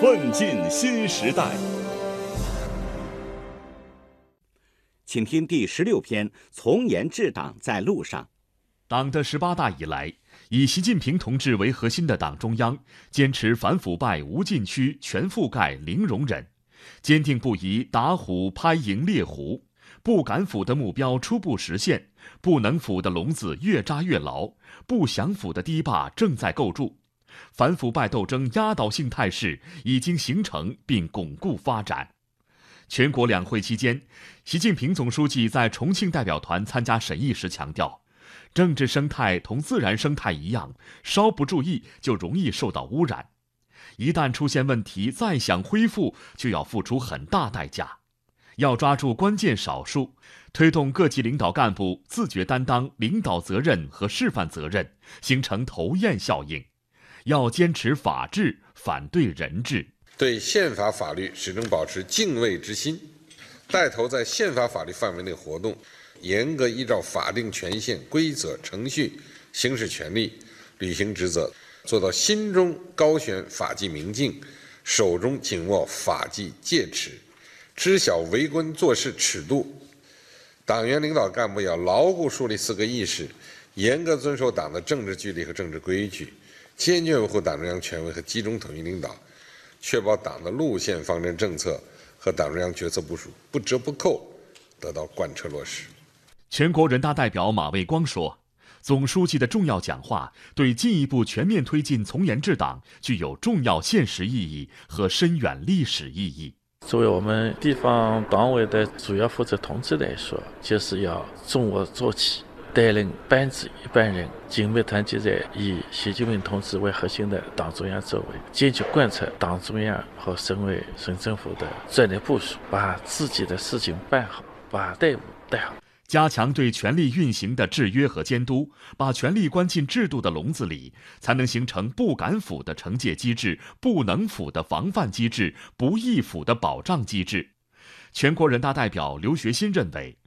奋进新时代。请听第十六篇：从严治党在路上。党的十八大以来，以习近平同志为核心的党中央坚持反腐败无禁区、全覆盖、零容忍，坚定不移打虎拍蝇猎狐，不敢腐的目标初步实现，不能腐的笼子越扎越牢，不想腐的堤坝正在构筑，反腐败斗争压倒性态势已经形成并巩固发展。全国两会期间，习近平总书记在重庆代表团参加审议时强调，政治生态同自然生态一样，稍不注意就容易受到污染。一旦出现问题，再想恢复就要付出很大代价。要抓住关键少数，推动各级领导干部自觉担当领导责任和示范责任，形成头雁效应。要坚持法治，反对人治。对宪法法律始终保持敬畏之心，带头在宪法法律范围内活动，严格依照法定权限、规则、程序行使权利、履行职责，做到心中高悬法纪明镜，手中紧握法纪戒尺，知晓为官做事尺度。党员领导干部要牢固树立四个意识，严格遵守党的政治纪律和政治规矩，坚决维护党中央权威和集中统一领导。确保党的路线方针政策和党中央决策部署不折不扣得到贯彻落实。全国人大代表马卫光说：“总书记的重要讲话对进一步全面推进从严治党具有重要现实意义和深远历史意义。作为我们地方党委的主要负责同志来说，就是要从我做起。”带领班子一班人紧密团结在以习近平同志为核心的党中央周围，坚决贯彻党中央和省委省政府的战略部署，把自己的事情办好，把队伍带好，加强对权力运行的制约和监督，把权力关进制度的笼子里，才能形成不敢腐的惩戒机制、不能腐的防范机制、不易腐的保障机制。全国人大代表刘学新认为。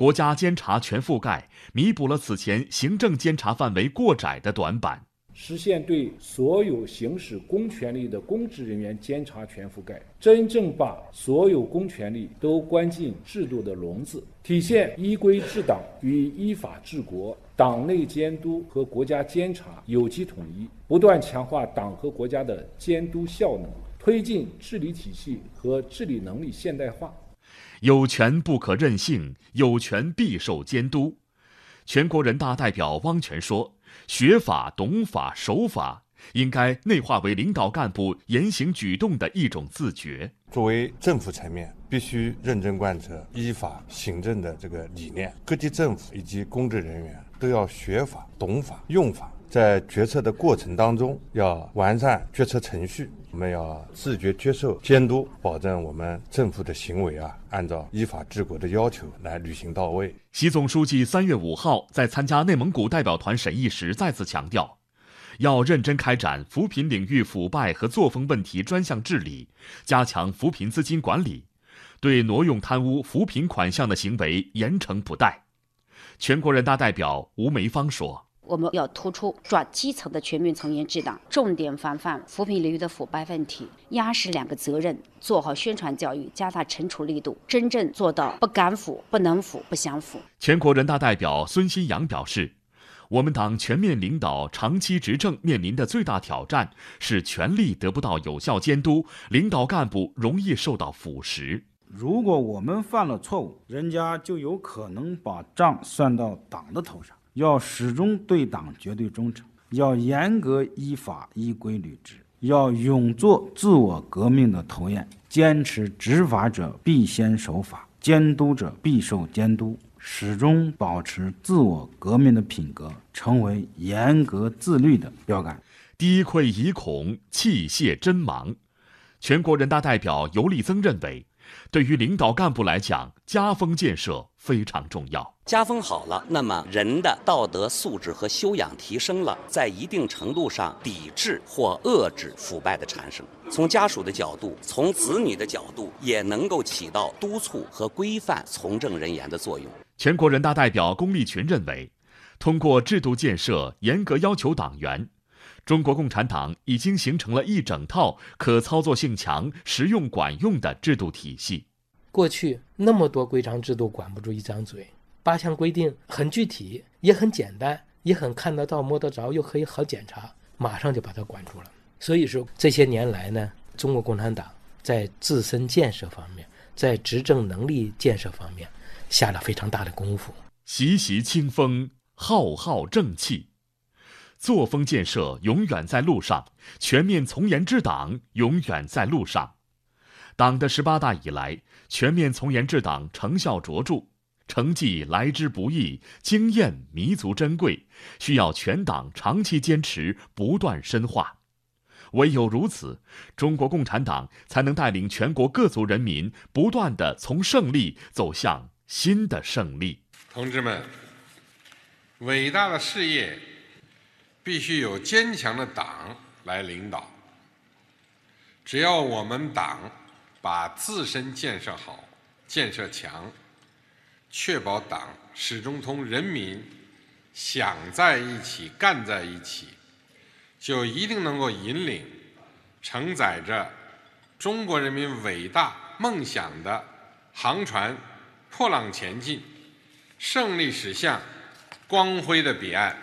国家监察全覆盖，弥补了此前行政监察范围过窄的短板，实现对所有行使公权力的公职人员监察全覆盖，真正把所有公权力都关进制度的笼子，体现依规治党与依法治国，党内监督和国家监察有机统一，不断强化党和国家的监督效能，推进治理体系和治理能力现代化。有权不可任性，有权必受监督。全国人大代表汪泉说：“学法、懂法、守法，应该内化为领导干部言行举动的一种自觉。作为政府层面，必须认真贯彻依法行政的这个理念。各级政府以及公职人员都要学法、懂法、用法。”在决策的过程当中，要完善决策程序。我们要自觉接受监督，保证我们政府的行为啊，按照依法治国的要求来履行到位。习总书记三月五号在参加内蒙古代表团审议时再次强调，要认真开展扶贫领域腐败和作风问题专项治理，加强扶贫资金管理，对挪用贪污扶贫款项的行为严惩不贷。全国人大代表吴梅芳说。我们要突出抓基层的全面从严治党，重点防范扶贫领域的腐败问题，压实两个责任，做好宣传教育，加大惩处力度，真正做到不敢腐、不能腐、不想腐。全国人大代表孙新阳表示，我们党全面领导长期执政面临的最大挑战是权力得不到有效监督，领导干部容易受到腐蚀。如果我们犯了错误，人家就有可能把账算到党的头上。要始终对党绝对忠诚，要严格依法依规履职，要勇做自我革命的头雁，坚持执法者必先守法，监督者必受监督，始终保持自我革命的品格，成为严格自律的标杆。低愧以恐，弃械真芒。全国人大代表尤立增认为。对于领导干部来讲，家风建设非常重要。家风好了，那么人的道德素质和修养提升了，在一定程度上抵制或遏制腐败的产生。从家属的角度，从子女的角度，也能够起到督促和规范从政人员的作用。全国人大代表龚立群认为，通过制度建设，严格要求党员，中国共产党已经形成了一整套可操作性强、实用管用的制度体系。过去那么多规章制度管不住一张嘴，八项规定很具体，也很简单，也很看得到、摸得着，又可以好检查，马上就把它管住了。所以说，这些年来呢，中国共产党在自身建设方面，在执政能力建设方面，下了非常大的功夫。习习清风，浩浩正气，作风建设永远在路上，全面从严治党永远在路上。党的十八大以来，全面从严治党成效卓著，成绩来之不易，经验弥足珍贵，需要全党长期坚持，不断深化。唯有如此，中国共产党才能带领全国各族人民不断的从胜利走向新的胜利。同志们，伟大的事业必须有坚强的党来领导。只要我们党把自身建设好、建设强，确保党始终同人民想在一起、干在一起。就一定能够引领承载着中国人民伟大梦想的航船破浪前进，胜利驶向光辉的彼岸。